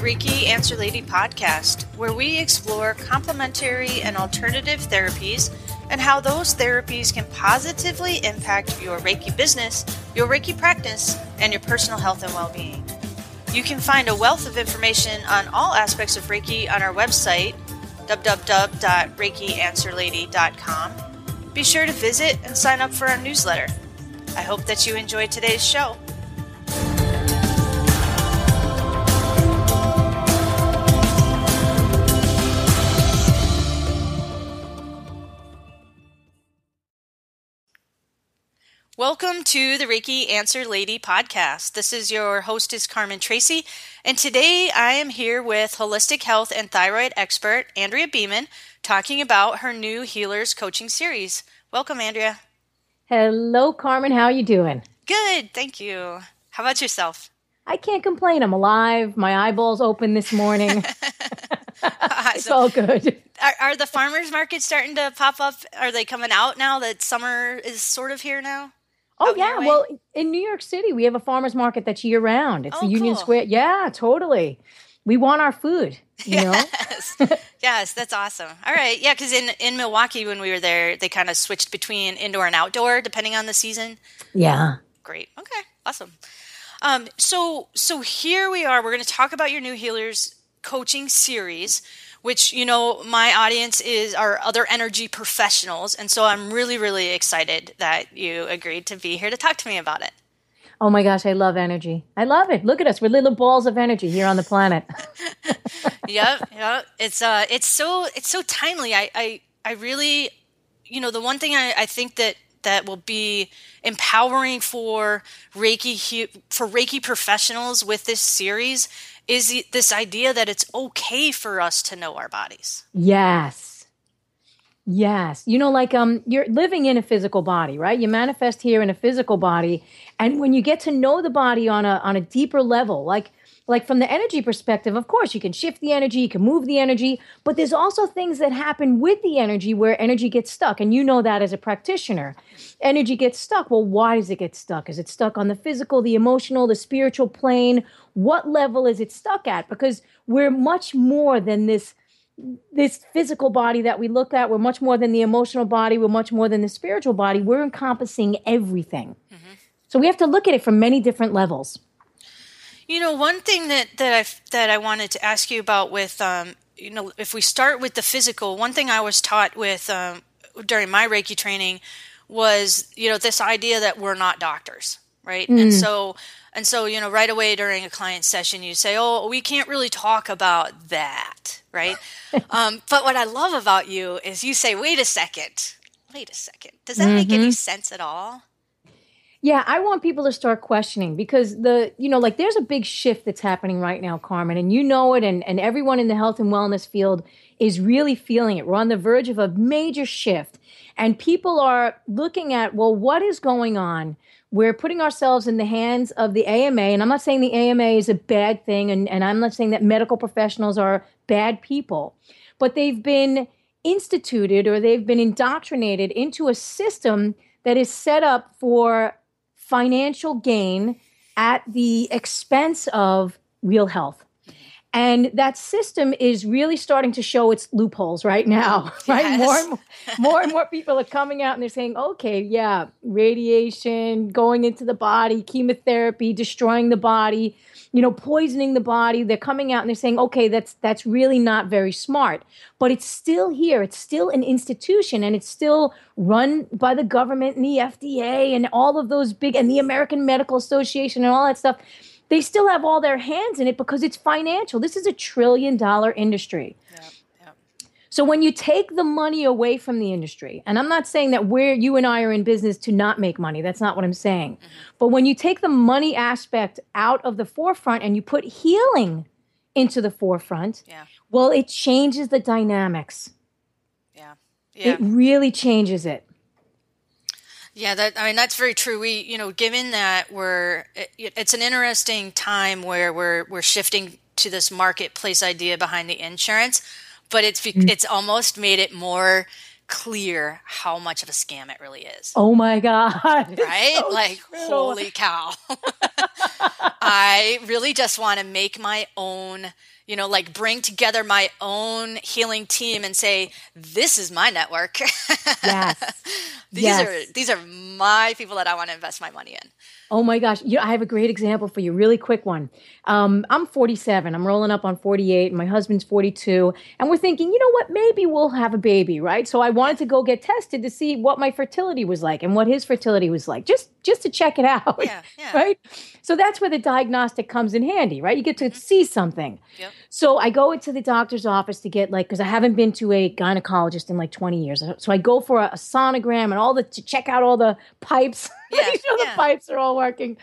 Reiki Answer Lady podcast, where we explore complementary and alternative therapies and how those therapies can positively impact your Reiki business, your Reiki practice, and your personal health and well being. You can find a wealth of information on all aspects of Reiki on our website, www.reikianswerlady.com. Be sure to visit and sign up for our newsletter. I hope that you enjoyed today's show. Welcome to the Reiki Answer Lady podcast. This is your hostess, Carmen Tracy, and today I am here with holistic health and thyroid expert Andrea Beaman talking about her new Healers coaching series. Welcome, Andrea. Hello, Carmen. How are you doing? Good, thank you. How about yourself? I can't complain. I'm alive. My eyeballs open this morning. it's all good. Are, are the farmers markets starting to pop up? Are they coming out now that summer is sort of here now? Oh yeah, well in New York City we have a farmers market that's year round. It's oh, the Union cool. Square. Yeah, totally. We want our food. You yes. yes, that's awesome. All right, yeah, because in in Milwaukee when we were there, they kind of switched between indoor and outdoor depending on the season. Yeah. Great. Okay. Awesome. Um, so so here we are. We're going to talk about your new healers coaching series which you know my audience is our other energy professionals. And so i'm really really excited that you agreed to be here to talk to me about it. Oh my gosh i love energy. I love it. Look at us. We're little balls of energy here on the planet. Yep yep. It's uh it's so it's so timely. I i i really you know the one thing i, I think that that will be empowering for reiki for reiki professionals with this series is this idea that it's okay for us to know our bodies. Yes. Yes. You know, like um you're living in a physical body, right? You manifest here in a physical body. And when you get to know the body on a on a deeper level, like like from the energy perspective, of course, you can shift the energy, you can move the energy, but there's also things that happen with the energy where energy gets stuck. And you know that as a practitioner. Energy gets stuck. Well, why does it get stuck? Is it stuck on the physical, the emotional, the spiritual plane? What level is it stuck at? Because we're much more than this this physical body that we look at. We're much more than the emotional body. We're much more than the spiritual body. We're encompassing everything. Mm-hmm. So we have to look at it from many different levels. You know, one thing that that I that I wanted to ask you about with um, you know, if we start with the physical, one thing I was taught with um, during my Reiki training was you know this idea that we're not doctors, right? Mm. And so and so you know right away during a client session you say, oh, we can't really talk about that, right? um, but what I love about you is you say, wait a second, wait a second, does that mm-hmm. make any mm-hmm. sense at all? Yeah, I want people to start questioning because the, you know, like there's a big shift that's happening right now, Carmen, and you know it, and, and everyone in the health and wellness field is really feeling it. We're on the verge of a major shift, and people are looking at, well, what is going on? We're putting ourselves in the hands of the AMA, and I'm not saying the AMA is a bad thing, and, and I'm not saying that medical professionals are bad people, but they've been instituted or they've been indoctrinated into a system that is set up for financial gain at the expense of real health. And that system is really starting to show its loopholes right now, right? Yes. More, and more, more and more people are coming out and they're saying, okay, yeah, radiation, going into the body, chemotherapy, destroying the body, you know, poisoning the body. They're coming out and they're saying, okay, that's that's really not very smart. But it's still here. It's still an institution and it's still run by the government and the FDA and all of those big and the American Medical Association and all that stuff they still have all their hands in it because it's financial. This is a trillion dollar industry. So when you take the money away from the industry, and I'm not saying that we're you and I are in business to not make money. That's not what I'm saying. Mm-hmm. But when you take the money aspect out of the forefront and you put healing into the forefront, yeah. well, it changes the dynamics. Yeah. yeah. It really changes it. Yeah, that I mean that's very true. We, you know, given that we're it, it's an interesting time where we're we're shifting to this marketplace idea behind the insurance, but it's mm-hmm. it's almost made it more clear how much of a scam it really is. Oh my God. Right? So like, true. holy cow. I really just want to make my own, you know, like bring together my own healing team and say, this is my network. Yes. these yes. are these are my people that I want to invest my money in. Oh my gosh. You know, I have a great example for you, really quick one. Um, I'm 47. I'm rolling up on 48. My husband's 42. And we're thinking, you know what? Maybe we'll have a baby, right? So I wanted to go get tested to see what my fertility was like and what his fertility was like, just just to check it out. Yeah, yeah. Right? So that's where the diagnostic comes in handy, right? You get to mm-hmm. see something. Yep. So I go into the doctor's office to get like, because I haven't been to a gynecologist in like 20 years. So I go for a, a sonogram and all the, to check out all the pipes. Yeah, Make sure yeah. the pipes are all working.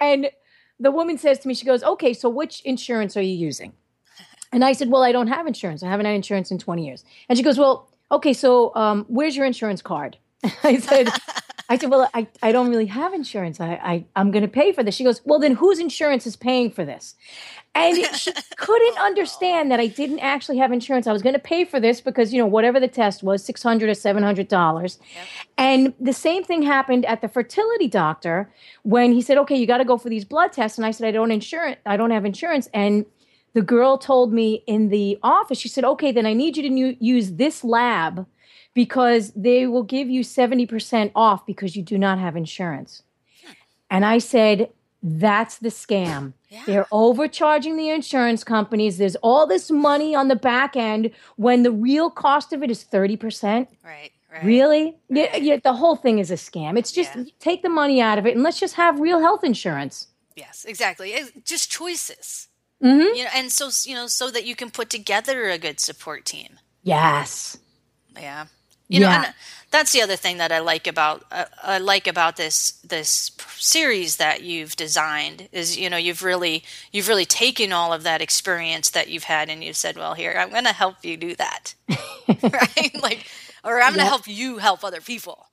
And the woman says to me, she goes, okay, so which insurance are you using? And I said, well, I don't have insurance. I haven't had insurance in 20 years. And she goes, well, okay, so um, where's your insurance card? I said, I said, well, I, I don't really have insurance. I, I, I'm going to pay for this. She goes, well, then whose insurance is paying for this? And she couldn't understand that I didn't actually have insurance. I was going to pay for this because, you know, whatever the test was, 600 or $700. Yep. And the same thing happened at the fertility doctor when he said, okay, you got to go for these blood tests. And I said, I don't insurance. I don't have insurance. And the girl told me in the office, she said, okay, then I need you to use this lab because they will give you 70% off because you do not have insurance. And I said, that's the scam. Yeah. They're overcharging the insurance companies. There's all this money on the back end when the real cost of it is 30%. Right. Right. Really? Right. Yeah, yeah, the whole thing is a scam. It's just yeah. take the money out of it and let's just have real health insurance. Yes, exactly. It's just choices. Mm-hmm. You know, and so you know, so that you can put together a good support team. Yes. Yeah. You yeah. know, and that's the other thing that I like about uh, I like about this this series that you've designed is you know you've really you've really taken all of that experience that you've had and you've said, well, here I'm going to help you do that, right? Like, or I'm going to help you help other people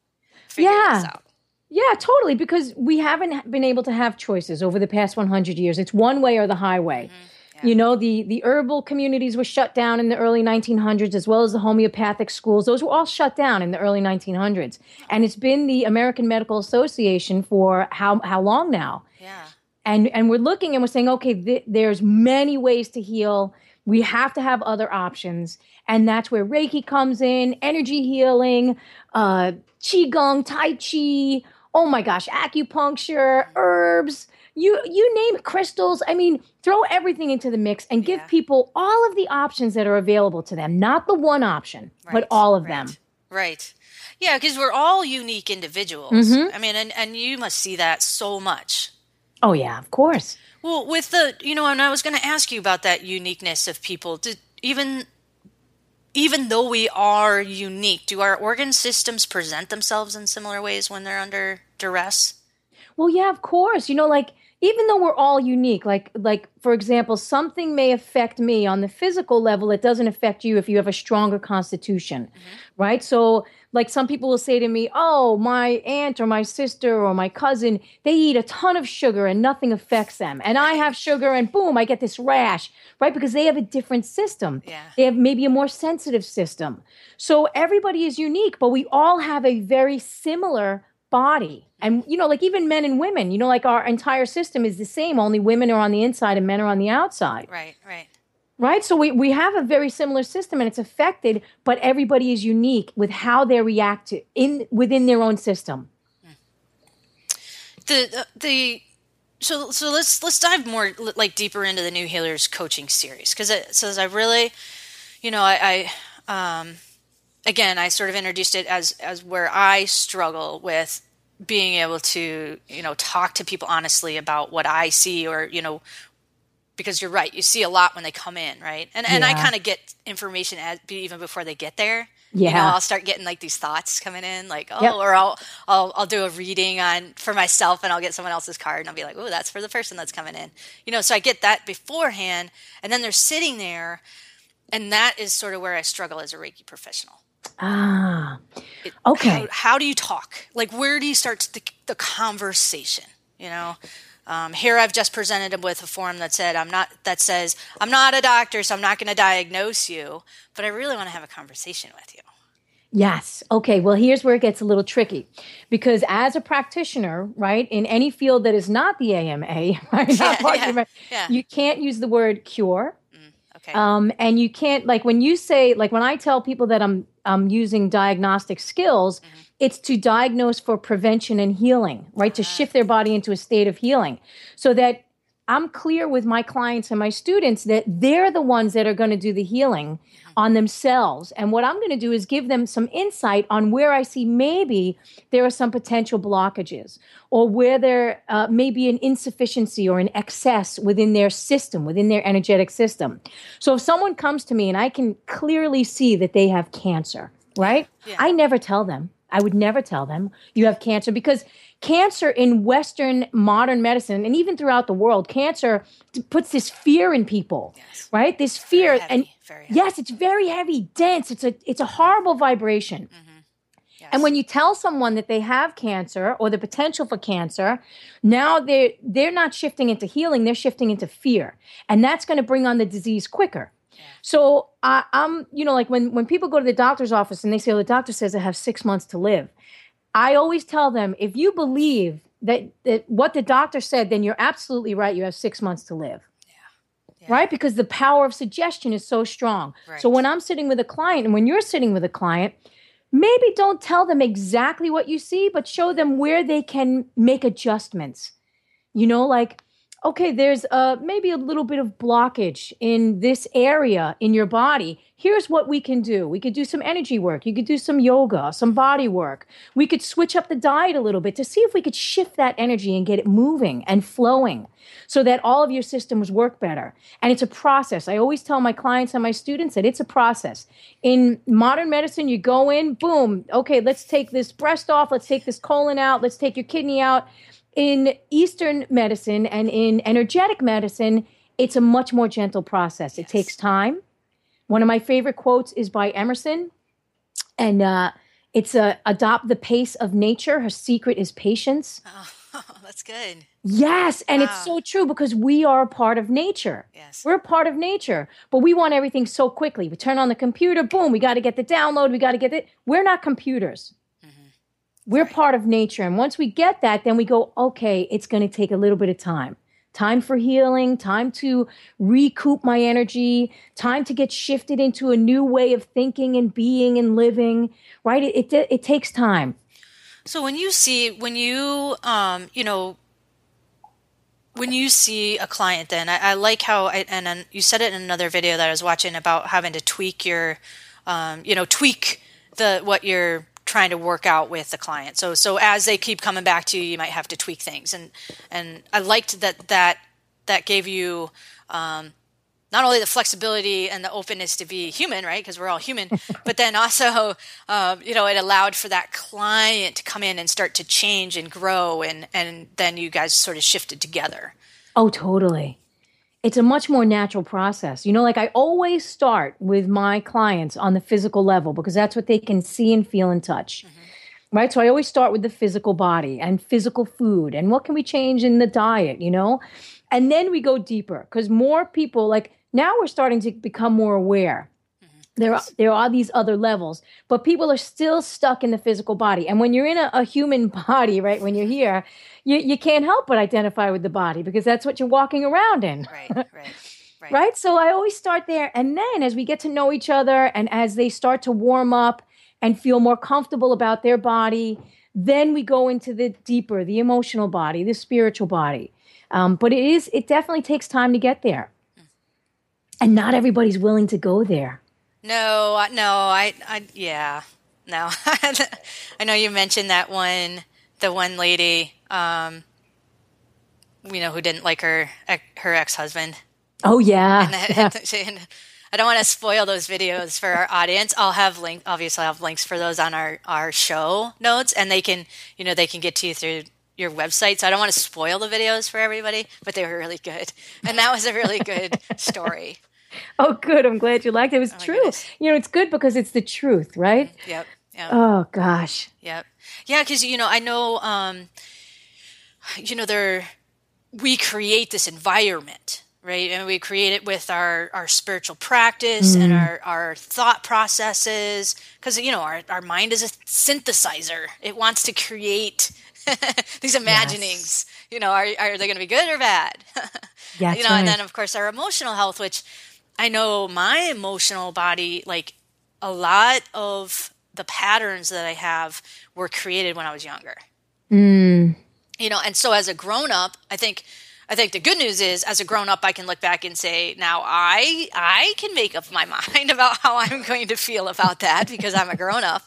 figure yeah. this out. Yeah, totally. Because we haven't been able to have choices over the past 100 years. It's one way or the highway. Mm-hmm. You know, the, the herbal communities were shut down in the early 1900s, as well as the homeopathic schools. Those were all shut down in the early 1900s. And it's been the American Medical Association for how, how long now? Yeah. And, and we're looking and we're saying, okay, th- there's many ways to heal. We have to have other options. And that's where Reiki comes in, energy healing, uh, Qigong, Tai Chi, oh my gosh, acupuncture, herbs you you name crystals. I mean, throw everything into the mix and give yeah. people all of the options that are available to them, not the one option, right. but all of right. them. Right. Yeah, because we're all unique individuals. Mm-hmm. I mean, and, and you must see that so much. Oh yeah, of course. Well, with the you know, and I was going to ask you about that uniqueness of people. Did even even though we are unique, do our organ systems present themselves in similar ways when they're under duress? Well, yeah, of course. You know, like even though we're all unique like like for example something may affect me on the physical level it doesn't affect you if you have a stronger constitution mm-hmm. right so like some people will say to me oh my aunt or my sister or my cousin they eat a ton of sugar and nothing affects them and i have sugar and boom i get this rash right because they have a different system yeah. they have maybe a more sensitive system so everybody is unique but we all have a very similar body. And, you know, like even men and women, you know, like our entire system is the same, only women are on the inside and men are on the outside. Right, right. Right? So we, we have a very similar system and it's affected, but everybody is unique with how they react to in within their own system. The the so so let's let's dive more like deeper into the new healers coaching series because it says I really, you know, I, I um, again I sort of introduced it as as where I struggle with being able to you know talk to people honestly about what I see or you know because you're right you see a lot when they come in right? And and I kind of get information as, even before they get there. Yeah you know, I'll start getting like these thoughts coming in like oh yep. or I'll, I'll I'll do a reading on for myself and I'll get someone else's card and I'll be like oh that's for the person that's coming in. You know so I get that beforehand and then they're sitting there and that is sort of where I struggle as a Reiki professional Ah, okay. How, how, do you talk? Like, where do you start the, the conversation? You know, um, here I've just presented him with a form that said I'm not that says I'm not a doctor, so I'm not going to diagnose you, but I really want to have a conversation with you. Yes. Okay. Well, here's where it gets a little tricky because as a practitioner, right, in any field that is not the AMA, right, Yeah, yeah, yeah. you can't use the word cure. Okay. Um, and you can't like when you say like when I tell people that I'm I'm using diagnostic skills, it's to diagnose for prevention and healing, right? To shift their body into a state of healing, so that I'm clear with my clients and my students that they're the ones that are going to do the healing on themselves. And what I'm going to do is give them some insight on where I see maybe there are some potential blockages or where there uh, may be an insufficiency or an excess within their system, within their energetic system. So if someone comes to me and I can clearly see that they have cancer, right? Yeah. I never tell them. I would never tell them you have cancer because cancer in Western modern medicine and even throughout the world, cancer puts this fear in people, Yes. right? This fear heavy, and yes, it's very heavy, dense. It's a it's a horrible vibration. Yes. And when you tell someone that they have cancer or the potential for cancer, now they're they're not shifting into healing; they're shifting into fear, and that's going to bring on the disease quicker. So I, I'm, you know, like when when people go to the doctor's office and they say, "Oh, the doctor says I have six months to live," I always tell them, if you believe that that what the doctor said, then you're absolutely right. You have six months to live Yeah. right? Because the power of suggestion is so strong. Right. So when I'm sitting with a client and when you're sitting with a client, maybe don't tell them exactly what you see, but show them where they can make adjustments. You know, like, okay, there's uh, maybe a little bit of blockage in this area in your body. Here's what we can do. We could do some energy work. You could do some yoga, some body work. We could switch up the diet a little bit to see if we could shift that energy and get it moving and flowing so that all of your systems work better. And it's a process. I always tell my clients and my students that it's a process. In modern medicine, you go in, boom, okay, let's take this breast off, let's take this colon out, let's take your kidney out. In Eastern medicine and in energetic medicine, it's a much more gentle process. It takes time. One of my favorite quotes is by Emerson, and uh, it's uh, adopt the pace of nature. Her secret is patience. Oh, that's good. Yes, and it's so true because we are a part of nature. Yes. We're a part of nature, but we want everything so quickly. We turn on the computer, boom, we got to get the download, we got to get it. We're not computers. We're part of nature. And once we get that, then we go, okay, it's going to take a little bit of time. Time for healing, time to recoup my energy, time to get shifted into a new way of thinking and being and living, right? It, it, it takes time. So when you see when you um you know when you see a client then I, I like how I, and then you said it in another video that I was watching about having to tweak your um you know tweak the what you're trying to work out with the client. So so as they keep coming back to you you might have to tweak things and and I liked that that that gave you um not only the flexibility and the openness to be human, right? Because we're all human, but then also, um, you know, it allowed for that client to come in and start to change and grow, and and then you guys sort of shifted together. Oh, totally. It's a much more natural process. You know, like I always start with my clients on the physical level because that's what they can see and feel and touch. Mm-hmm. Right. So I always start with the physical body and physical food and what can we change in the diet, you know? And then we go deeper because more people, like now we're starting to become more aware. There are, there are these other levels, but people are still stuck in the physical body. And when you're in a, a human body, right, when you're here, you, you can't help but identify with the body because that's what you're walking around in. Right, right, right. Right. So I always start there. And then as we get to know each other and as they start to warm up and feel more comfortable about their body, then we go into the deeper, the emotional body, the spiritual body. Um, but it is, it definitely takes time to get there. And not everybody's willing to go there. No, no, I, I, yeah, no. I know you mentioned that one, the one lady, um, you know, who didn't like her her ex husband. Oh, yeah. And I don't want to spoil those videos for our audience. I'll have link. Obviously, I'll have links for those on our our show notes, and they can, you know, they can get to you through your website. So I don't want to spoil the videos for everybody, but they were really good, and that was a really good story. Oh, good. I'm glad you liked it. It was my true. goodness. You know, it's good because it's the truth, right? Yep. Yep. Oh, gosh. Yep. Yeah, because you know, I know, um, you know, there we create this environment, right? And we create it with our, our spiritual practice mm. and our, our thought processes. Because, you know, our, our mind is a synthesizer, it wants to create these imaginings. Yes. You know, are, are they going to be good or bad? yeah, you know, right. and then, of course, our emotional health, which I know my emotional body, like a lot of the patterns that I have were created when I was younger. Mm. You know, and so as a grown up, I think I think the good news is as a grown up I can look back and say, now I I can make up my mind about how I'm going to feel about that because I'm a grown up.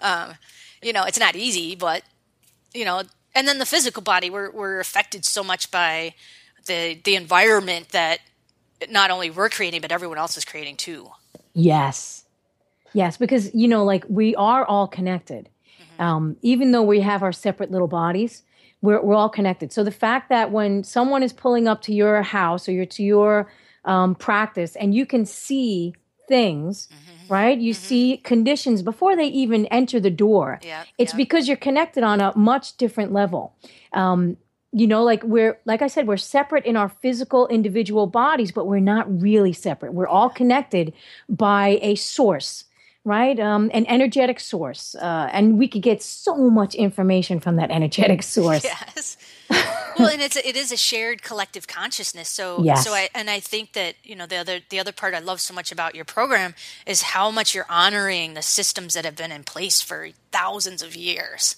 Um, you know, it's not easy, but you know, and then the physical body we're we're affected so much by the the environment that not only we're creating but everyone else is creating too. Yes. Yes, because you know, like we are all connected. Mm-hmm. Um, even though we have our separate little bodies, we're, we're all connected. So the fact that when someone is pulling up to your house or your to your um, practice and you can see things, mm-hmm. right? You mm-hmm. see conditions before they even enter the door. Yeah, it's yeah. because you're connected on a much different level. Um, you know, like we're, like I said, we're separate in our physical individual bodies, but we're not really separate. We're all connected by a source right? Um, an energetic source. Uh, and we could get so much information from that energetic source. yes. well, and it's a, it is a shared collective consciousness. So, yes. so I and I think that you know the other the other part I love so much about your program is how much you're honoring the systems that have been in place for thousands of years.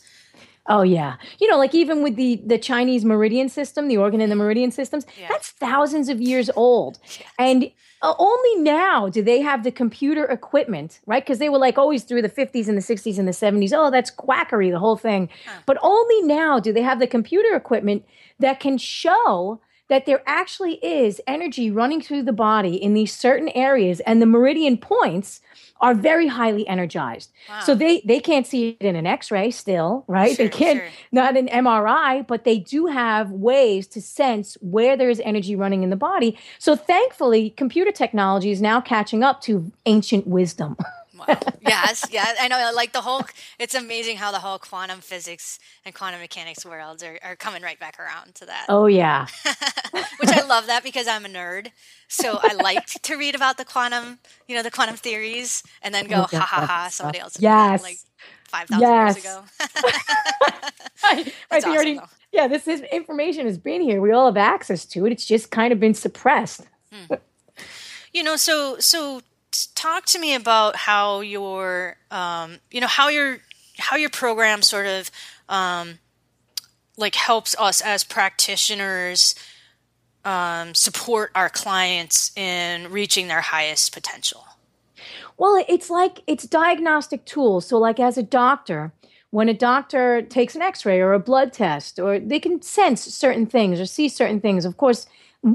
Oh yeah, you know, like even with the the Chinese meridian system, the organ and the meridian systems, yeah. that's thousands of years old, and uh, only now do they have the computer equipment, right? Because they were like always through the 50s and the 60s and the 70s. Oh, that's quackery, the whole thing. Huh. But only now do they have the computer equipment that can show that there actually is energy running through the body in these certain areas and the meridian points are very highly energized. Wow. So they they can't see it in an X-ray still, right? Sure, they can't sure. not an MRI, but they do have ways to sense where there is energy running in the body. So thankfully, computer technology is now catching up to ancient wisdom. Wow. yes, yeah, I know. Like the whole, it's amazing how the whole quantum physics and quantum mechanics worlds are, are coming right back around to that. Oh yeah, which I love that because I'm a nerd, so I like to read about the quantum, you know, the quantum theories, and then go, oh, ha ha ha, somebody else, yes, like five thousand yes. years ago. right, right. Awesome, already, yeah, this is information has been here. We all have access to it. It's just kind of been suppressed. Hmm. You know, so so talk to me about how your um, you know how your how your program sort of um, like helps us as practitioners um, support our clients in reaching their highest potential? Well it's like it's diagnostic tools. So like as a doctor when a doctor takes an x-ray or a blood test or they can sense certain things or see certain things of course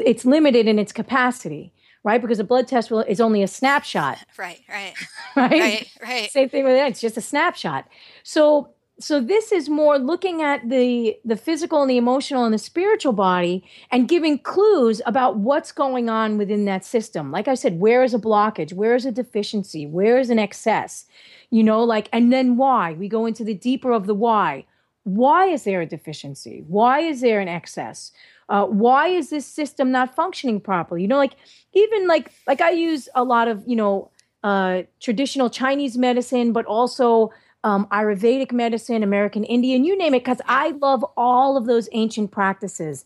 it's limited in its capacity right? Because a blood test will, is only a snapshot. Right, right, right, right, right. Same thing with that; it's just a snapshot. So, so this is more looking at the the physical and the emotional and the spiritual body and giving clues about what's going on within that system. Like I said, where is a blockage? Where is a deficiency? Where is an excess? You know, like, and then why? We go into the deeper of the why. Why is there a deficiency? Why is there an excess? Uh, why is this system not functioning properly? You know, like even like like I use a lot of you know uh, traditional Chinese medicine, but also um, Ayurvedic medicine, American Indian, you name it, because I love all of those ancient practices.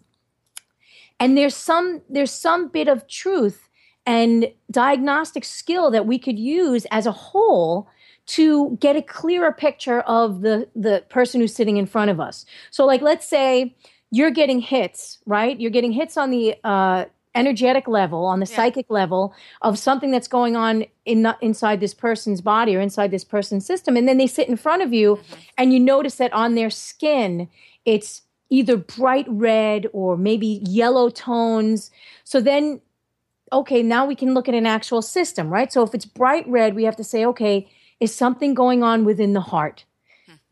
And there's some there's some bit of truth and diagnostic skill that we could use as a whole to get a clearer picture of the the person who's sitting in front of us. So like let's say you're getting hits, right? You're getting hits on the uh, energetic level, on the yeah. psychic level of something that's going on in the, inside this person's body or inside this person's system. And then they sit in front of you mm-hmm. and you notice that on their skin, it's either bright red or maybe yellow tones. So then, okay, now we can look at an actual system, right? So if it's bright red, we have to say, okay, is something going on within the heart?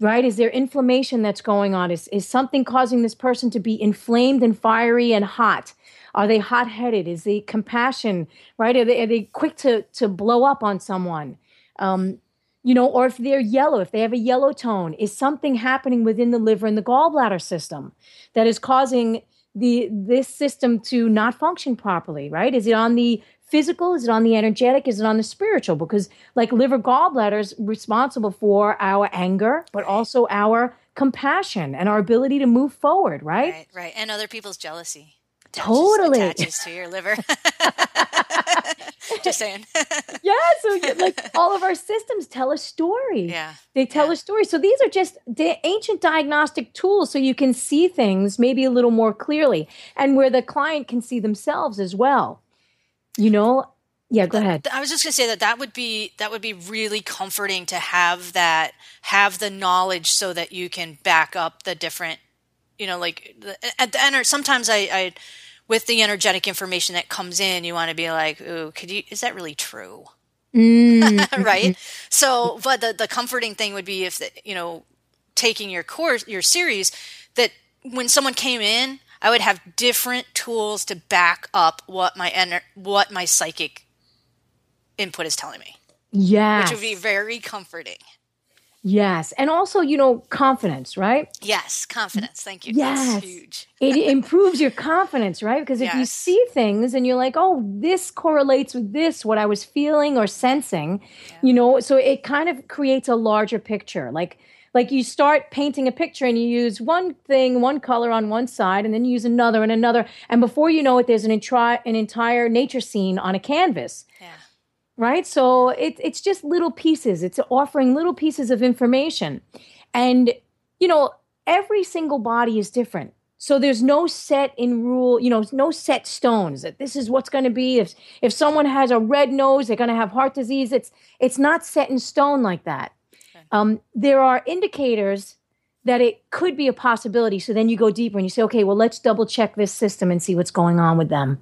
Right? Is there inflammation that's going on? Is, is something causing this person to be inflamed and fiery and hot? Are they hot headed? Is the compassion, right? Are they, are they quick to, to blow up on someone? Um, you know, or if they're yellow, if they have a yellow tone, is something happening within the liver and the gallbladder system that is causing the this system to not function properly, right? Is it on the physical? Is it on the energetic? Is it on the spiritual? Because like liver gallbladders responsible for our anger, but also our compassion and our ability to move forward, right? Right, right. And other people's jealousy. Totally. Attaches to your liver. Just saying. yeah, so like all of our systems tell a story. Yeah. They tell yeah. a story. So these are just the ancient diagnostic tools so you can see things maybe a little more clearly and where the client can see themselves as well. You know, yeah, go ahead. I was just going to say that that would be that would be really comforting to have that have the knowledge so that you can back up the different you know like the, at the end sometimes I, I with the energetic information that comes in you want to be like ooh could you is that really true mm. right so but the the comforting thing would be if the, you know taking your course your series that when someone came in I would have different tools to back up what my ener- what my psychic input is telling me. Yeah. Which would be very comforting. Yes. And also, you know, confidence, right? Yes, confidence. Thank you. Yes. That's huge. it improves your confidence, right? Because if Yes. you see things and you're like, oh, this correlates with this, what I was feeling or sensing, you know, so it kind of creates a larger picture. Like, like you start painting a picture and you use one thing, one color on one side, and then you use another and another. And before you know it, there's an, entri- an entire nature scene on a canvas Yeah. right? So it, it's just little pieces. It's offering little pieces of information. And, you know, every single body is different. So there's no set in rule, you know, no set stones that this is what's going to be. If if someone has a red nose, they're going to have heart disease. It's it's not set in stone like that. Um, there are indicators that it could be a possibility. So then you go deeper and you say, okay, well, let's double check this system and see what's going on with them.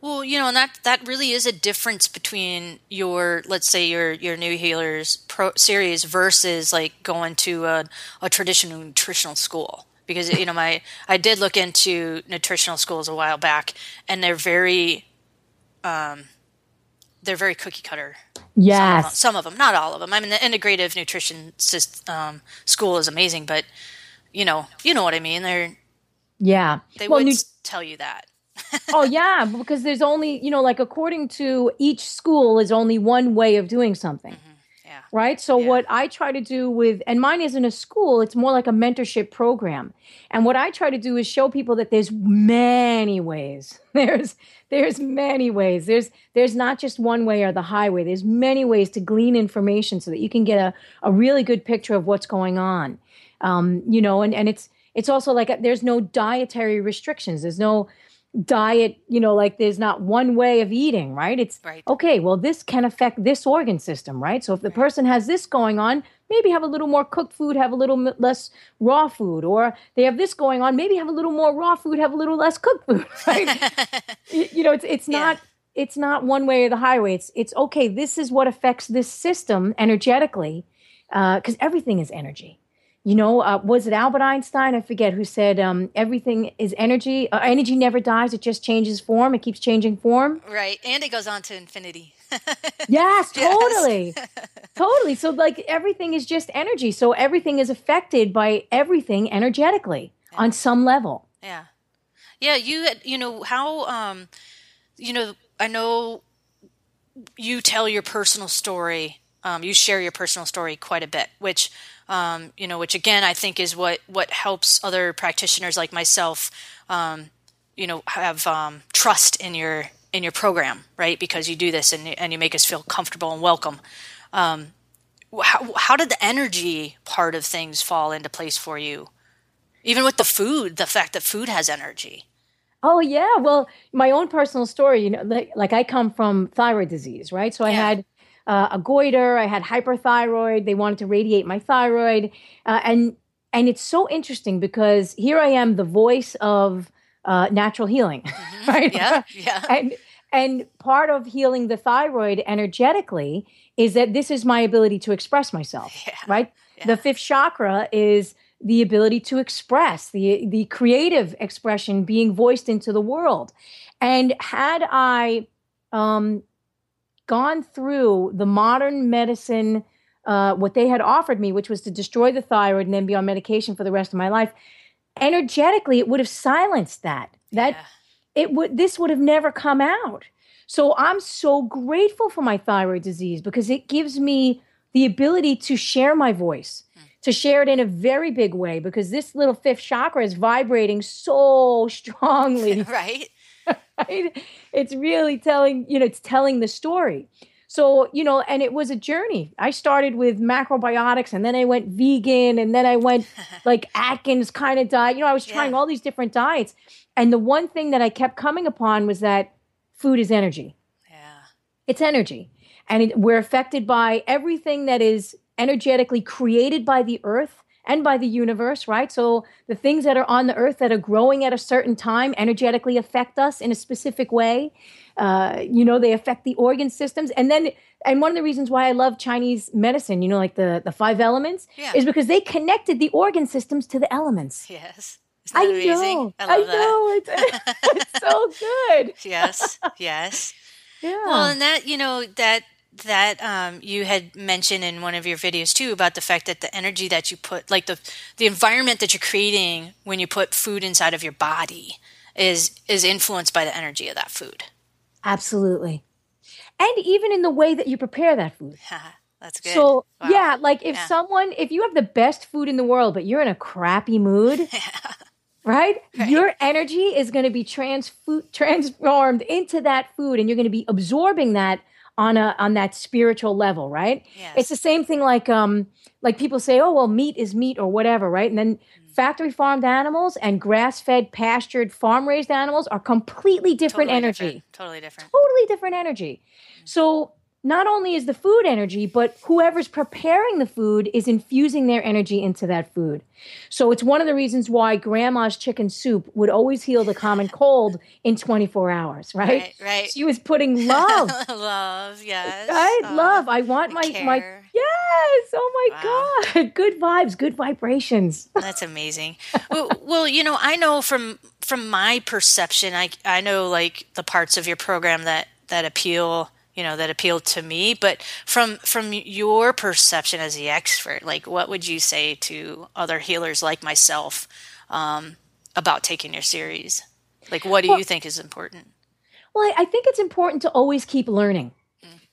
Well, you know, and that that really is a difference between your, let's say, your your new healers pro series versus like going to a, a traditional nutritional school. Because you know, my I did look into nutritional schools a while back, and they're very, um, they're very cookie cutter. Yes. Some of them, not all of them. I mean, the integrative nutrition system, um, school is amazing, but you know, you know what I mean. They're Yeah. they well, would nu- tell you that. oh yeah, because there's only you know like according to each school is only one way of doing something. Yeah. Right. So Yeah. what I try to do with, and mine isn't a school, it's more like a mentorship program. And what I try to do is show people that there's many ways. There's there's many ways. There's there's not just one way or the highway. There's many ways to glean information so that you can get a, a really good picture of what's going on. Um, you know, and, and it's it's also like a, there's no dietary restrictions. There's no diet, you know, like there's not one way of eating, right? It's Right. okay, well, this can affect this organ system, right? So if the person has this going on, maybe have a little more cooked food, have a little less raw food, or they have this going on, maybe have a little more raw food, have a little less cooked food, right? You know, it's it's Yeah. not it's not one way or the highway. It's it's okay. This is what affects this system energetically, uh, because everything is energy. You know, uh, was it Albert Einstein? I forget who said um, everything is energy. Uh, energy never dies; it just changes form. It keeps changing form. Right. And it goes on to infinity. Yes, totally. totally. So like everything is just energy. So everything is affected by everything energetically on some level. Yeah. Yeah, you you know how um you know I know you tell your personal story. Um, you share your personal story quite a bit, which um, you know, which again I think is what what helps other practitioners like myself, um, you know, have um, trust in your in your program, right? Because you do this and and you make us feel comfortable and welcome. Um, how how did the energy part of things fall into place for you? Even with the food, the fact that food has energy. Oh yeah, well, my own personal story, you know, like, like I come from thyroid disease, right? So I had uh, a goiter, I had hyperthyroid. They wanted to radiate my thyroid, uh, and and it's so interesting because here I am, the voice of uh, natural healing, right? Yeah, yeah. and and part of healing the thyroid energetically is that this is my ability to express myself Yeah, right yeah. the fifth chakra is the ability to express the the creative expression being voiced into the world and had i um gone through the modern medicine uh, what they had offered me which was to destroy the thyroid and then be on medication for the rest of my life energetically it would have silenced that. That Yeah. it would this would have never come out. So I'm so grateful for my thyroid disease because it gives me the ability to share my voice, to share it in a very big way because this little fifth chakra is vibrating so strongly right? right? It's really telling, you know, it's telling the story. So, you know, and it was a journey. I started with macrobiotics and then I went vegan and then I went like Atkins kind of diet. You know, I was trying Yeah. all these different diets. And the one thing that I kept coming upon was that food is energy. Yeah. It's energy. And it, we're affected by everything that is energetically created by the earth and by the universe, right? So the things that are on the earth that are growing at a certain time energetically affect us in a specific way. Uh, you know, they affect the organ systems. And then, and one of the reasons why I love Chinese medicine, you know, like the, the five elements, Yeah. is because they connected the organ systems to the elements. Yes. I amazing? know. I love that. know. It's, it's so good. Yes. Yes. Yeah. Well, and that you know that that um, you had mentioned in one of your videos too about the fact that the energy that you put, like the the environment that you're creating when you put food inside of your body, is is influenced by the energy of that food. Absolutely. And even in the way that you prepare that food. That's good. So, Wow. yeah, like if Yeah. someone, if you have the best food in the world, but you're in a crappy mood, right? Your energy is going to be transfu- transformed into that food and you're going to be absorbing that on a on that spiritual level, right? Yes. It's the same thing like um like people say, "Oh, well, meat is meat or whatever," right? And then Mm. factory farmed animals and grass-fed, pastured, farm-raised animals are completely different Totally energy different. Totally different. totally different energy. So not only is the food energy, but whoever's preparing the food is infusing their energy into that food. So it's one of the reasons why grandma's chicken soup would always heal the common cold in 24 hours, right? Right. Right. She was putting love, love. Yes. right? Uh, love. I want my my. Yes. Oh my Wow. god. Good vibes, good vibrations. That's amazing. well, well, you know, I know from from my perception, I I know like the parts of your program that that appeal, you know, that appealed to me. But from from your perception as the expert, like, what would you say to other healers like myself um, about taking your series? Like, what do you think is important? Well, I, I think it's important to always keep learning.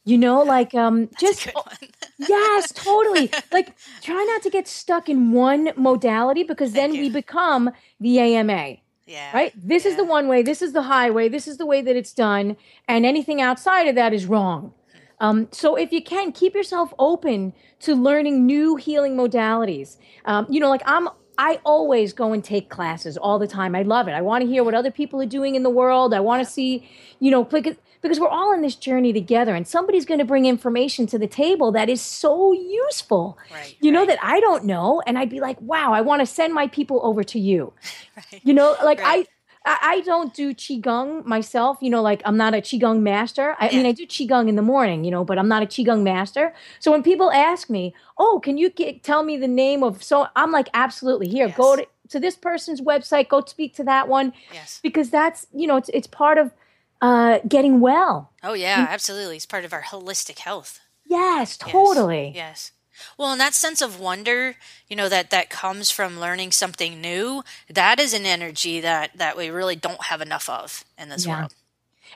You know, like um just Good one. Yes, totally. like try not to get stuck in one modality because then Thank we become the AMA, yeah. right? This is the one way, this is the highway, this is the way that it's done, and anything outside of that is wrong. Um, so if you can keep yourself open to learning new healing modalities, um, you know, like I'm. I always go and take classes all the time. I love it. I want to hear what other people are doing in the world. I want to see, you know, because, because we're all in this journey together, and somebody's going to bring information to the table that is so useful. Right, You know that I don't know, and I'd be like, wow, I want to send my people over to you. Right. You know, like Right. I. I don't do qigong myself, you know, like I'm not a qigong master. I mean, Yeah. I do qigong in the morning, you know, but I'm not a qigong master. So when people ask me, "Oh, can you get, tell me the name of?" So I'm like, "Absolutely. Here, go to, to this person's website. Go speak to that one Yes. because that's you know, it's it's part of uh, getting well. Oh yeah, absolutely. It's part of our holistic health. Yes, Yes. totally. Yes. Well, and that sense of wonder, you know, that that comes from learning something new, that is an energy that that we really don't have enough of in this Yeah. world.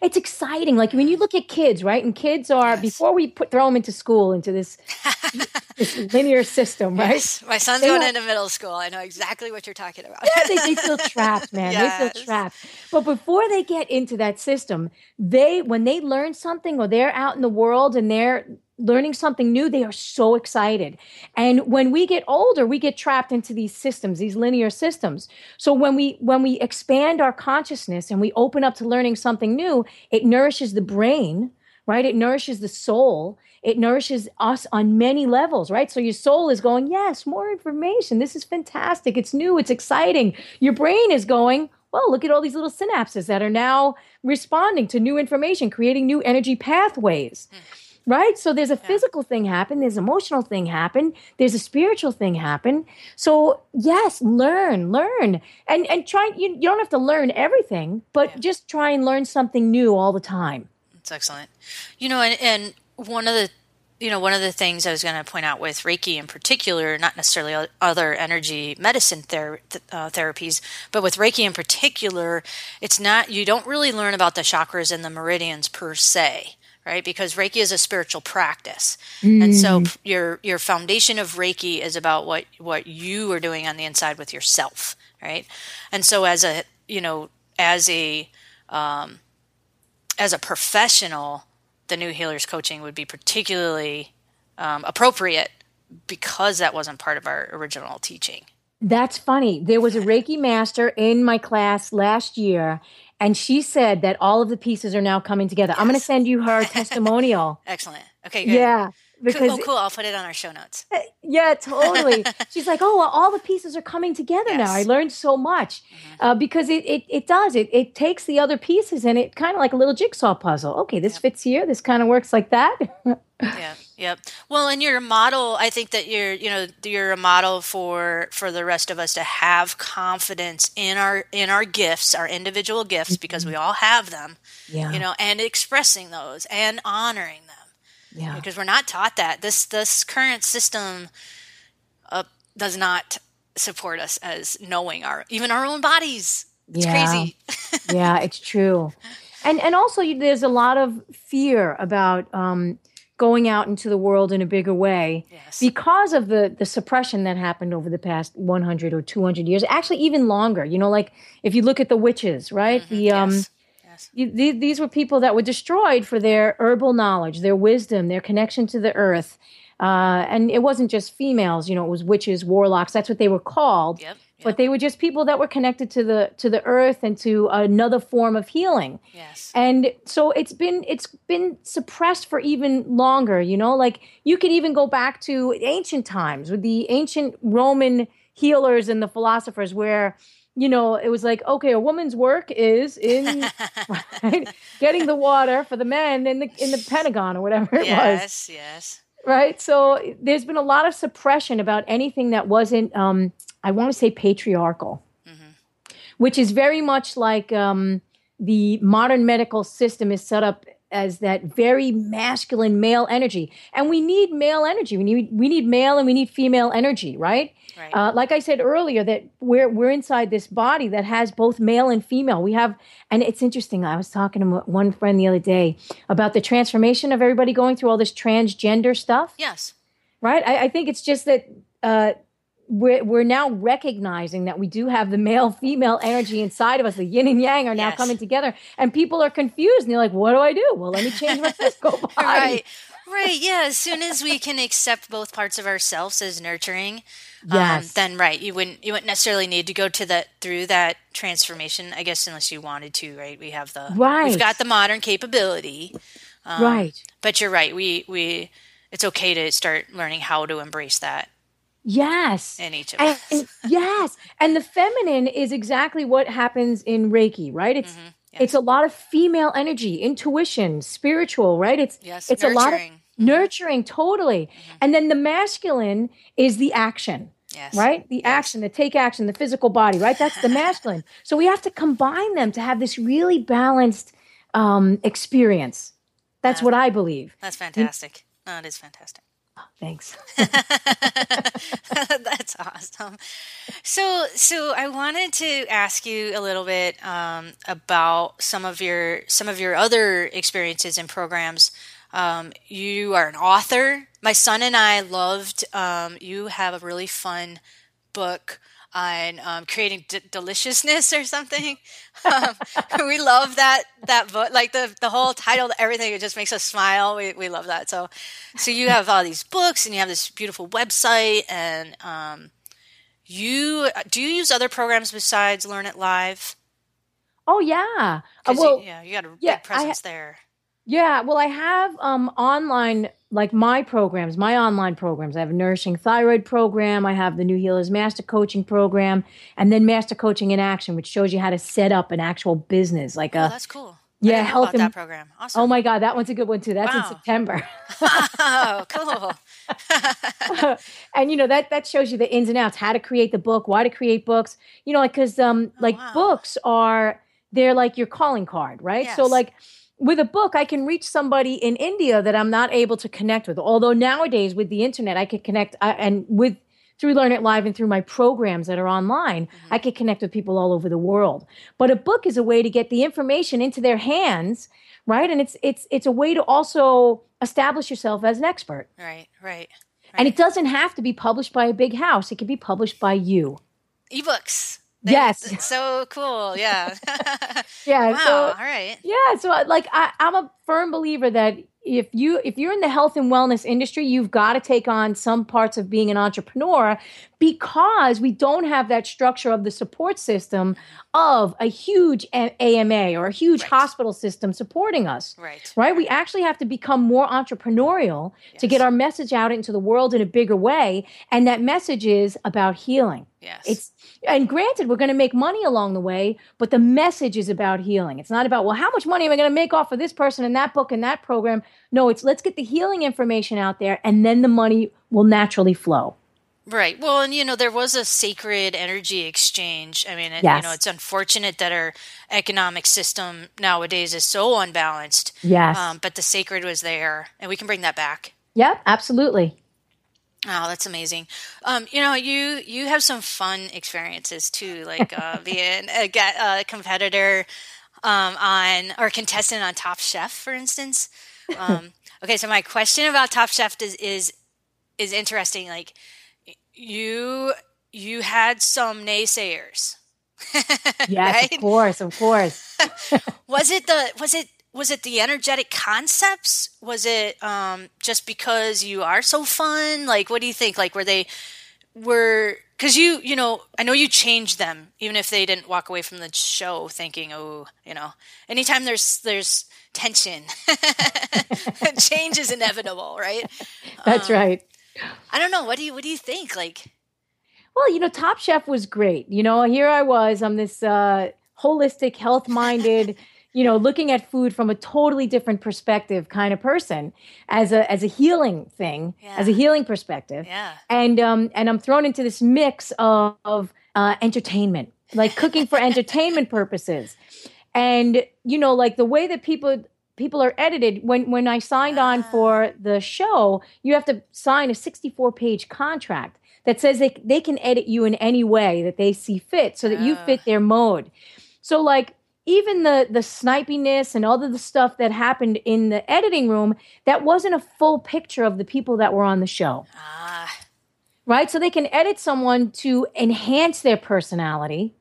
It's exciting. Like when you look at kids, right? And kids are Yes. before we put throw them into school into this this linear system, right? Yes. My son's They going are- into middle school. I know exactly what you're talking about. Yeah, they, they feel trapped, man. They feel trapped. But before they get into that system, they when they learn something or they're out in the world and they're learning something new, they are so excited. And when we get older, we get trapped into these systems, these linear systems. So when we when we expand our consciousness and we open up to learning something new, it nourishes the brain, right? It nourishes the soul. It nourishes us on many levels, right? So your soul is going, yes, more information. This is fantastic. It's new. It's exciting. Your brain is going, well, look at all these little synapses that are now responding to new information, creating new energy pathways. Hmm. Right? So there's a physical thing happen, there's emotional thing happen, there's a spiritual thing happen. So yes, learn, learn. And and try you, you don't have to learn everything, but just try and learn something new all the time. It's excellent. You know, and, and one of the you know, one of the things I was going to point out with Reiki in particular, not necessarily other energy medicine ther- uh, therapies, but with Reiki in particular, it's not, you don't really learn about the chakras and the meridians per se. Right, because Reiki is a spiritual practice, mm. and so mm. your your foundation of Reiki is about what what you are doing on the inside with yourself, right? And so as a you know as a um, as a professional, the new healers coaching would be particularly um, appropriate because that wasn't part of our original teaching. That's funny. There was a Reiki master in my class last year, and she said that all of the pieces are now coming together. Yes. I'm going to send you her testimonial. Excellent. Okay, good. Yeah. Because oh, cool. I'll put it on our show notes. Eh, yeah, totally. She's like, oh, well, all the pieces are coming together yes. now. I learned so much mm-hmm. uh, because it, it, it does. It, it takes the other pieces and it kind of like a little jigsaw puzzle. Okay, this yep. fits here. This kind of works like that. yeah. Yep. Well, and you're a model. I think that you're, you know, you're a model for for the rest of us to have confidence in our in our gifts, our individual gifts, mm-hmm. because we all have them. Yeah. You know, and expressing those and honoring them yeah. Because we're not taught that. This this current system uh, does not support us as knowing our even our own bodies. It's yeah. crazy. yeah, it's true. And and also there's a lot of fear about um, going out into the world in a bigger way yes. because of the the suppression that happened over the past 100 or 200 years actually even longer you know like if you look at the witches right mm-hmm. the um yes these were people that were destroyed for their herbal knowledge, their wisdom, their connection to the earth. Uh, and it wasn't just females, you know, it was witches, warlocks. That's what they were called. Yep, yep. But they were just people that were connected to the to the earth and to another form of healing. Yes. And so it's been it's been suppressed for even longer. You know, like you could even go back to ancient times with the ancient Roman healers and the philosophers, where you know, it was like, okay, a woman's work is in right, getting the water for the men in the in the Pentagon or whatever it yes, was. Yes, yes. Right. So there's been a lot of suppression about anything that wasn't, um, I want to say, patriarchal, mm-hmm. which is very much like um, the modern medical system is set up as that very masculine male energy and we need male energy we need we need male and we need female energy right Right. Uh, like I said earlier, that we're we're inside this body that has both male and female. We have, and it's interesting. I was talking to one friend the other day about the transformation of everybody going through all this transgender stuff. Yes. Right. I, I think it's just that. Uh, we're, we're now recognizing that we do have the male female energy inside of us the yin and yang are now yes. coming together and people are confused and they're like what do i do well let me change my physical body right right yeah as soon as we can accept both parts of ourselves as nurturing um, yes. Um, then right, you wouldn't you wouldn't necessarily need to go to that through that transformation. I guess unless you wanted to, right? We have the right. We've got the modern capability, um, right? But you're right. We we it's okay to start learning how to embrace that. Yes. In each of and, us. and, yes. And the feminine is exactly what happens in Reiki, right? It's mm-hmm. yes. it's a lot of female energy, intuition, spiritual, right? It's yes. it's nurturing. a lot of nurturing totally mm-hmm. and then the masculine is the action yes. right the yes. action the take action the physical body right that's the masculine so we have to combine them to have this really balanced um, experience that's what i believe that's fantastic no, it is fantastic thanks that's awesome so so i wanted to ask you a little bit um, about some of your some of your other experiences and programs um, you are an author. My son and I loved. Um, you have a really fun book on um, creating d- deliciousness or something. Um, we love that that book, like the the whole title, everything. It just makes us smile. We we love that. So, so you have all these books and you have this beautiful website and um, you do you use other programs besides Learn It Live? Oh yeah. Uh, well, you, yeah, you got a yeah, big presence ha- there. Yeah, well, I have um, online, like my programs, my online programs. I have a nourishing thyroid program. I have the New Healers Master Coaching program, and then Master Coaching in Action, which shows you how to set up an actual business, like oh, a. that's cool. Yeah, health and, that program. Awesome. Oh my god, that one's a good one too. That's wow. in September. oh, cool. and you know that that shows you the ins and outs, how to create the book, why to create books. You know, like because um, oh, like wow. books are they're like your calling card, right? Yes. So like with a book, I can reach somebody in India that I'm not able to connect with. Although nowadays with the internet, I can connect uh, and with through Learn It Live and through my programs that are online, mm-hmm. I can connect with people all over the world. But a book is a way to get the information into their hands, right? And it's it's it's a way to also establish yourself as an expert. Right, right. right. And it doesn't have to be published by a big house. It can be published by you. Ebooks. They, yes. So cool. Yeah. yeah. Wow. So, all right. Yeah. So uh, like I, I'm a firm believer that if you if you're in the health and wellness industry, you've got to take on some parts of being an entrepreneur because we don't have that structure of the support system of a huge AMA or a huge right. hospital system supporting us. Right. Right? We actually have to become more entrepreneurial yes. to get our message out into the world in a bigger way and that message is about healing. Yes. It's and granted we're going to make money along the way, but the message is about healing. It's not about well how much money am I going to make off of this person and that book and that program? No, it's let's get the healing information out there and then the money will naturally flow. Right. Well, and you know, there was a sacred energy exchange. I mean, it, yes. you know, it's unfortunate that our economic system nowadays is so unbalanced. Yes. Um, but the sacred was there, and we can bring that back. Yep, absolutely. Oh, that's amazing. Um, you know, you you have some fun experiences too, like uh, being a, a competitor um, on or contestant on Top Chef, for instance. Um, okay, so my question about Top Chef is is is interesting. Like you you had some naysayers. yes, right? of course, of course. was it the was it was it the energetic concepts? Was it um, just because you are so fun? Like, what do you think? Like, were they were because you you know I know you changed them even if they didn't walk away from the show thinking oh you know anytime there's there's tension change is inevitable right that's um, right I don't know. What do you What do you think? Like, well, you know, Top Chef was great. You know, here I was. I'm this uh, holistic, health minded. you know, looking at food from a totally different perspective kind of person as a as a healing thing, yeah. as a healing perspective. Yeah. And um and I'm thrown into this mix of, of uh, entertainment, like cooking for entertainment purposes. And you know, like the way that people people are edited when when i signed on ah. for the show you have to sign a 64 page contract that says they, they can edit you in any way that they see fit so that you fit ah. their mode so like even the the snipiness and all of the stuff that happened in the editing room that wasn't a full picture of the people that were on the show ah. right so they can edit someone to enhance their personality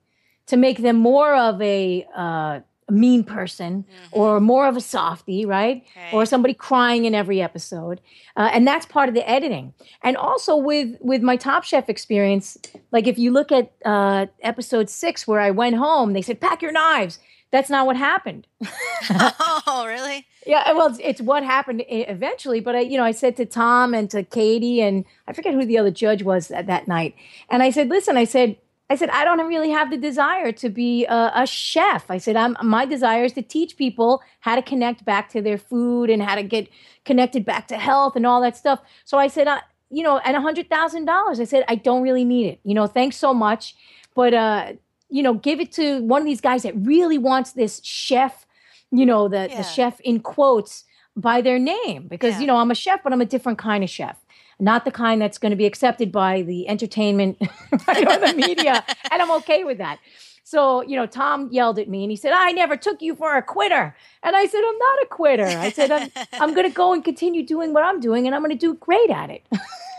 to make them more of a uh, a mean person mm-hmm. or more of a softie, right? Okay. Or somebody crying in every episode, uh, and that's part of the editing. And also with with my Top Chef experience, like if you look at uh, episode six where I went home, they said pack your knives. That's not what happened. oh, really? Yeah, well, it's, it's, what happened eventually. But I, you know, I said to Tom and to Katie, and I forget who the other judge was that, that night. And I said, listen, I said, I said, I don't really have the desire to be a, a, chef. I said, I'm, my desire is to teach people how to connect back to their food and how to get connected back to health and all that stuff. So I said, uh, you know, and a hundred thousand dollars. I said, I don't really need it. You know, thanks so much, but uh, you know, give it to one of these guys that really wants this chef. You know, the yeah. the chef in quotes by their name because yeah. you know I'm a chef, but I'm a different kind of chef not the kind that's going to be accepted by the entertainment right, or the media. and I'm okay with that. So, you know, Tom yelled at me and he said, I never took you for a quitter. And I said, I'm not a quitter. I said, I'm, I'm going to go and continue doing what I'm doing and I'm going to do great at it.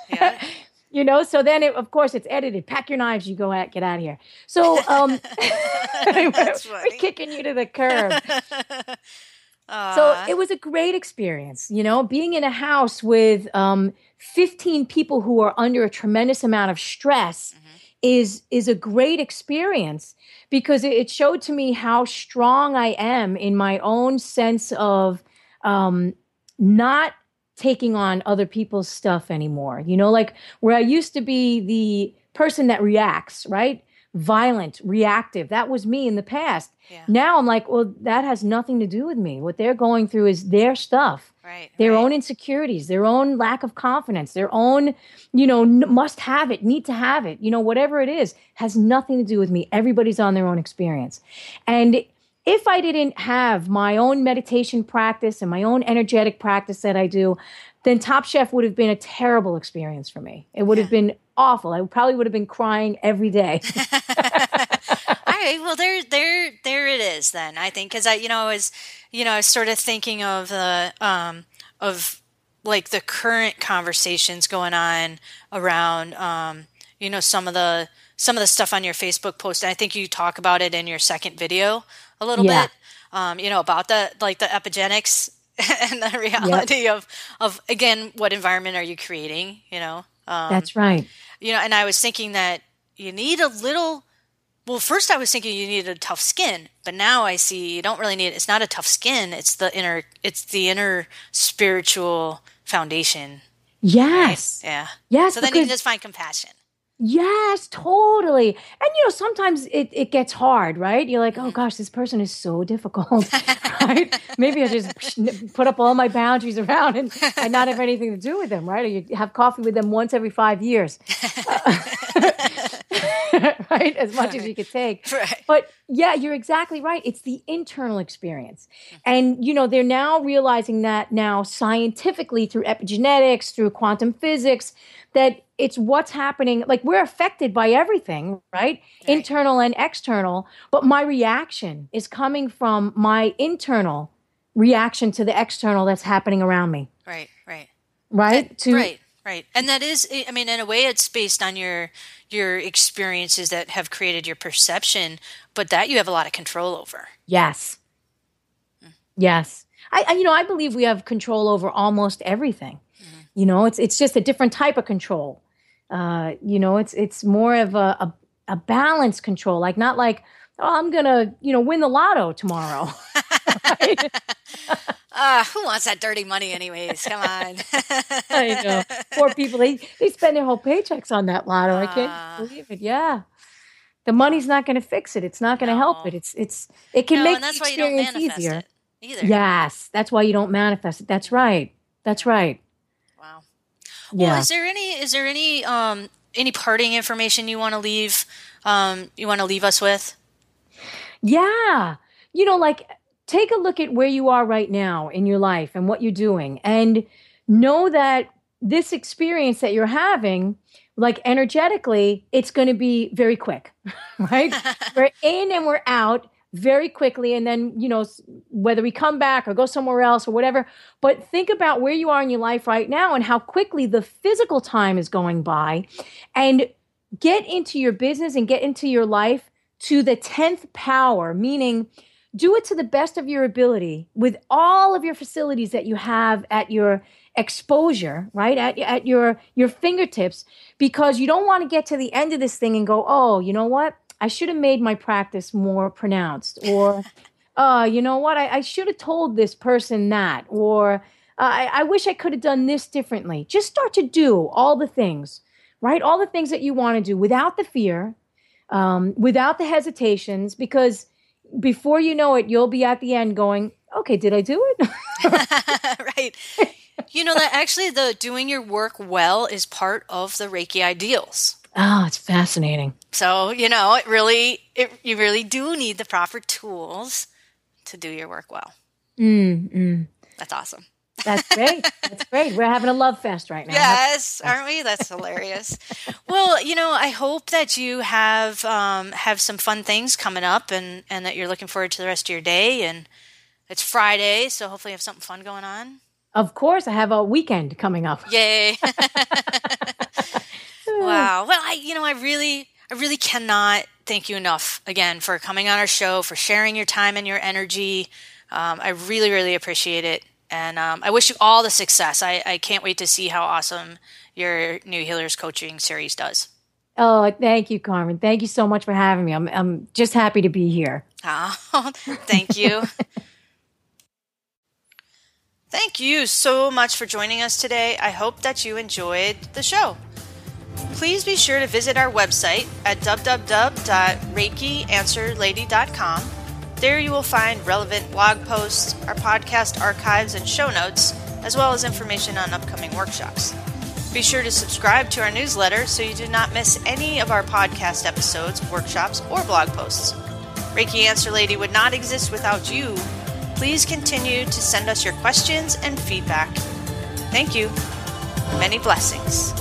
Yeah. you know, so then it, of course it's edited. Pack your knives, you go out, get out of here. So, um, we're kicking you to the curb. So it was a great experience, you know, being in a house with um, 15 people who are under a tremendous amount of stress mm-hmm. is is a great experience because it showed to me how strong I am in my own sense of um, not taking on other people's stuff anymore. You know, like where I used to be the person that reacts, right? Violent, reactive. That was me in the past. Yeah. Now I'm like, well, that has nothing to do with me. What they're going through is their stuff. Right, their right. own insecurities, their own lack of confidence, their own, you know, n- must have it, need to have it, you know, whatever it is, has nothing to do with me. Everybody's on their own experience. And if I didn't have my own meditation practice and my own energetic practice that I do, then Top Chef would have been a terrible experience for me. It would yeah. have been awful. I probably would have been crying every day. All right, well there there there it is then. I think cuz I you know I was you know I was sort of thinking of the um of like the current conversations going on around um you know some of the some of the stuff on your Facebook post. And I think you talk about it in your second video a little yeah. bit. Um, you know about the like the epigenetics and the reality yep. of of again what environment are you creating? You know. Um, That's right. You know, and I was thinking that you need a little. Well, first I was thinking you needed a tough skin, but now I see you don't really need. It's not a tough skin. It's the inner. It's the inner spiritual foundation. Yes. Right? Yeah. Yes. So then you can just find compassion. Yes, totally. And you know, sometimes it, it gets hard, right? You're like, oh gosh, this person is so difficult, right? Maybe I just put up all my boundaries around and, and not have anything to do with them, right? Or you have coffee with them once every five years, right? As much as you could take. Right. But yeah, you're exactly right. It's the internal experience. Mm-hmm. And, you know, they're now realizing that now scientifically through epigenetics, through quantum physics, that it's what's happening. Like we're affected by everything, right? right? Internal and external. But my reaction is coming from my internal reaction to the external that's happening around me. Right, right. Right? That, to, right, right. And that is, I mean, in a way, it's based on your your experiences that have created your perception, but that you have a lot of control over. Yes. Mm. Yes. I, I, you know, I believe we have control over almost everything. You know, it's it's just a different type of control. Uh, you know, it's it's more of a, a, a balance control, like not like oh, I'm gonna you know win the lotto tomorrow. uh, who wants that dirty money, anyways? Come on. I know. Poor people. They they spend their whole paychecks on that lotto. Uh, I can't ah. believe it. Yeah. The money's not going to fix it. It's not going to no. help it. It's it's it can no, make the experience easier. Either. Yes, that's why you don't manifest it. That's right. That's right. Yeah. Well, is there any is there any um any parting information you want to leave um you want to leave us with? Yeah. You know, like take a look at where you are right now in your life and what you're doing and know that this experience that you're having like energetically it's going to be very quick right? We're in and we're out very quickly and then you know whether we come back or go somewhere else or whatever but think about where you are in your life right now and how quickly the physical time is going by and get into your business and get into your life to the 10th power meaning do it to the best of your ability with all of your facilities that you have at your exposure right at, at your your fingertips because you don't want to get to the end of this thing and go oh you know what I should have made my practice more pronounced, or, uh, you know what, I, I should have told this person that, or uh, I, I wish I could have done this differently. Just start to do all the things, right? All the things that you want to do without the fear, um, without the hesitations, because before you know it, you'll be at the end going, okay, did I do it? right. You know that actually the doing your work well is part of the Reiki ideals. Oh, it's fascinating. So, you know, it really, it, you really do need the proper tools to do your work well. Mm, mm. That's awesome. That's great. That's great. We're having a love fest right now. Yes, aren't we? That's hilarious. well, you know, I hope that you have um, have some fun things coming up, and and that you're looking forward to the rest of your day. And it's Friday, so hopefully you have something fun going on. Of course, I have a weekend coming up. Yay! wow. Well, I you know I really I really cannot thank you enough again for coming on our show for sharing your time and your energy. Um, I really really appreciate it, and um, I wish you all the success. I, I can't wait to see how awesome your new healers coaching series does. Oh, thank you, Carmen. Thank you so much for having me. I'm I'm just happy to be here. Oh, thank you. Thank you so much for joining us today. I hope that you enjoyed the show please be sure to visit our website at www.reikianswerlady.com. There you will find relevant blog posts, our podcast archives, and show notes, as well as information on upcoming workshops. Be sure to subscribe to our newsletter so you do not miss any of our podcast episodes, workshops, or blog posts. Reiki Answer Lady would not exist without you. Please continue to send us your questions and feedback. Thank you. Many blessings.